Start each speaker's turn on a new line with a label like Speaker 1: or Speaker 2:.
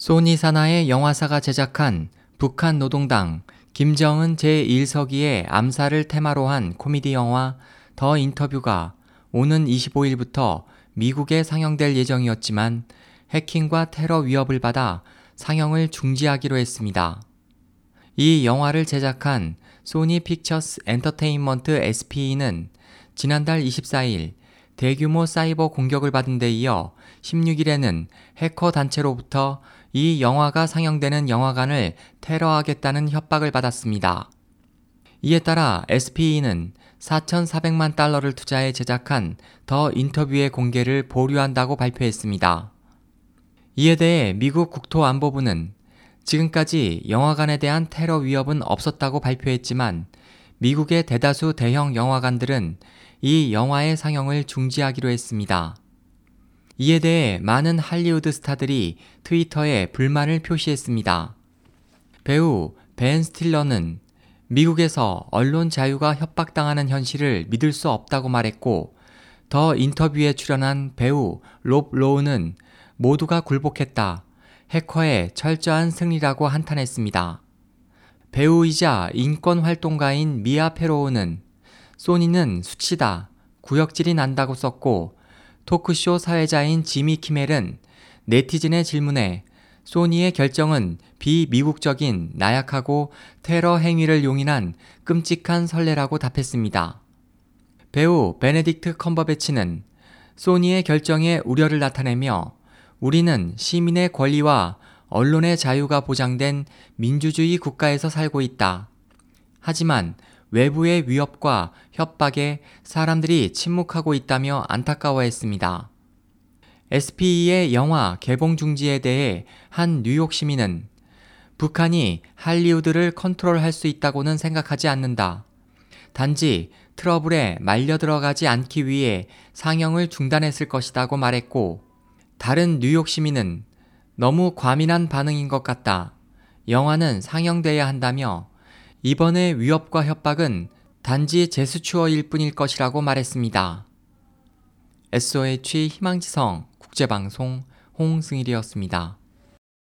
Speaker 1: 소니 산하의 영화사가 제작한 북한 노동당 김정은 제1서기의 암살을 테마로 한 코미디 영화 더 인터뷰가 오는 25일부터 미국에 상영될 예정이었지만 해킹과 테러 위협을 받아 상영을 중지하기로 했습니다. 이 영화를 제작한 소니 픽처스 엔터테인먼트 SPE는 지난달 24일 대규모 사이버 공격을 받은 데 이어 16일에는 해커 단체로부터 이 영화가 상영되는 영화관을 테러하겠다는 협박을 받았습니다. 이에 따라 SPE는 4,400만 달러를 투자해 제작한 더 인터뷰의 공개를 보류한다고 발표했습니다. 이에 대해 미국 국토안보부는 지금까지 영화관에 대한 테러 위협은 없었다고 발표했지만 미국의 대다수 대형 영화관들은 이 영화의 상영을 중지하기로 했습니다. 이에 대해 많은 할리우드 스타들이 트위터에 불만을 표시했습니다. 배우 벤 스틸러는 미국에서 언론 자유가 협박당하는 현실을 믿을 수 없다고 말했고, 더 인터뷰에 출연한 배우 롭 로우는 모두가 굴복했다. 해커의 철저한 승리라고 한탄했습니다. 배우이자 인권 활동가인 미아 페로우는 소니는 수치다, 구역질이 난다고 썼고 토크쇼 사회자인 지미 키멜은 네티즌의 질문에 소니의 결정은 비미국적인 나약하고 테러 행위를 용인한 끔찍한 선례라고 답했습니다. 배우 베네딕트 컴버배치는 소니의 결정에 우려를 나타내며 우리는 시민의 권리와 언론의 자유가 보장된 민주주의 국가에서 살고 있다. 하지만 외부의 위협과 협박에 사람들이 침묵하고 있다며 안타까워했습니다. SPE의 영화 개봉 중지에 대해 한 뉴욕 시민은 북한이 할리우드를 컨트롤할 수 있다고는 생각하지 않는다. 단지 트러블에 말려 들어가지 않기 위해 상영을 중단했을 것이다고 말했고, 다른 뉴욕 시민은 너무 과민한 반응인 것 같다. 영화는 상영돼야 한다며 이번의 위협과 협박은 단지 제스추어일 뿐일 것이라고 말했습니다. SOH 희망지성 국제방송 홍승일이었습니다.